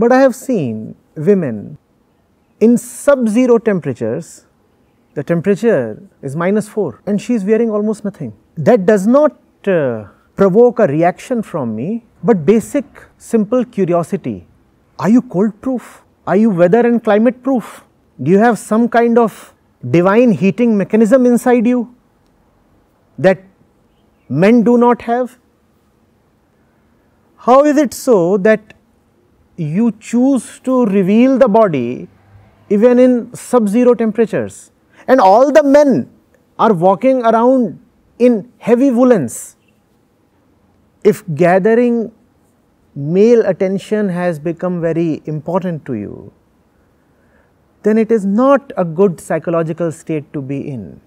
But I have seen women in sub-zero temperatures, the temperature is minus 4 and she is wearing almost nothing. That does not uh, provoke a reaction from me, but basic simple curiosity. Are you cold proof? Are you weather and climate proof? Do you have some kind of divine heating mechanism inside you that men do not have? How is it so that you choose to reveal the body even in sub-zero temperatures and all the men are walking around in heavy woolens. If gathering male attention has become very important to you, then it is not a good psychological state to be in.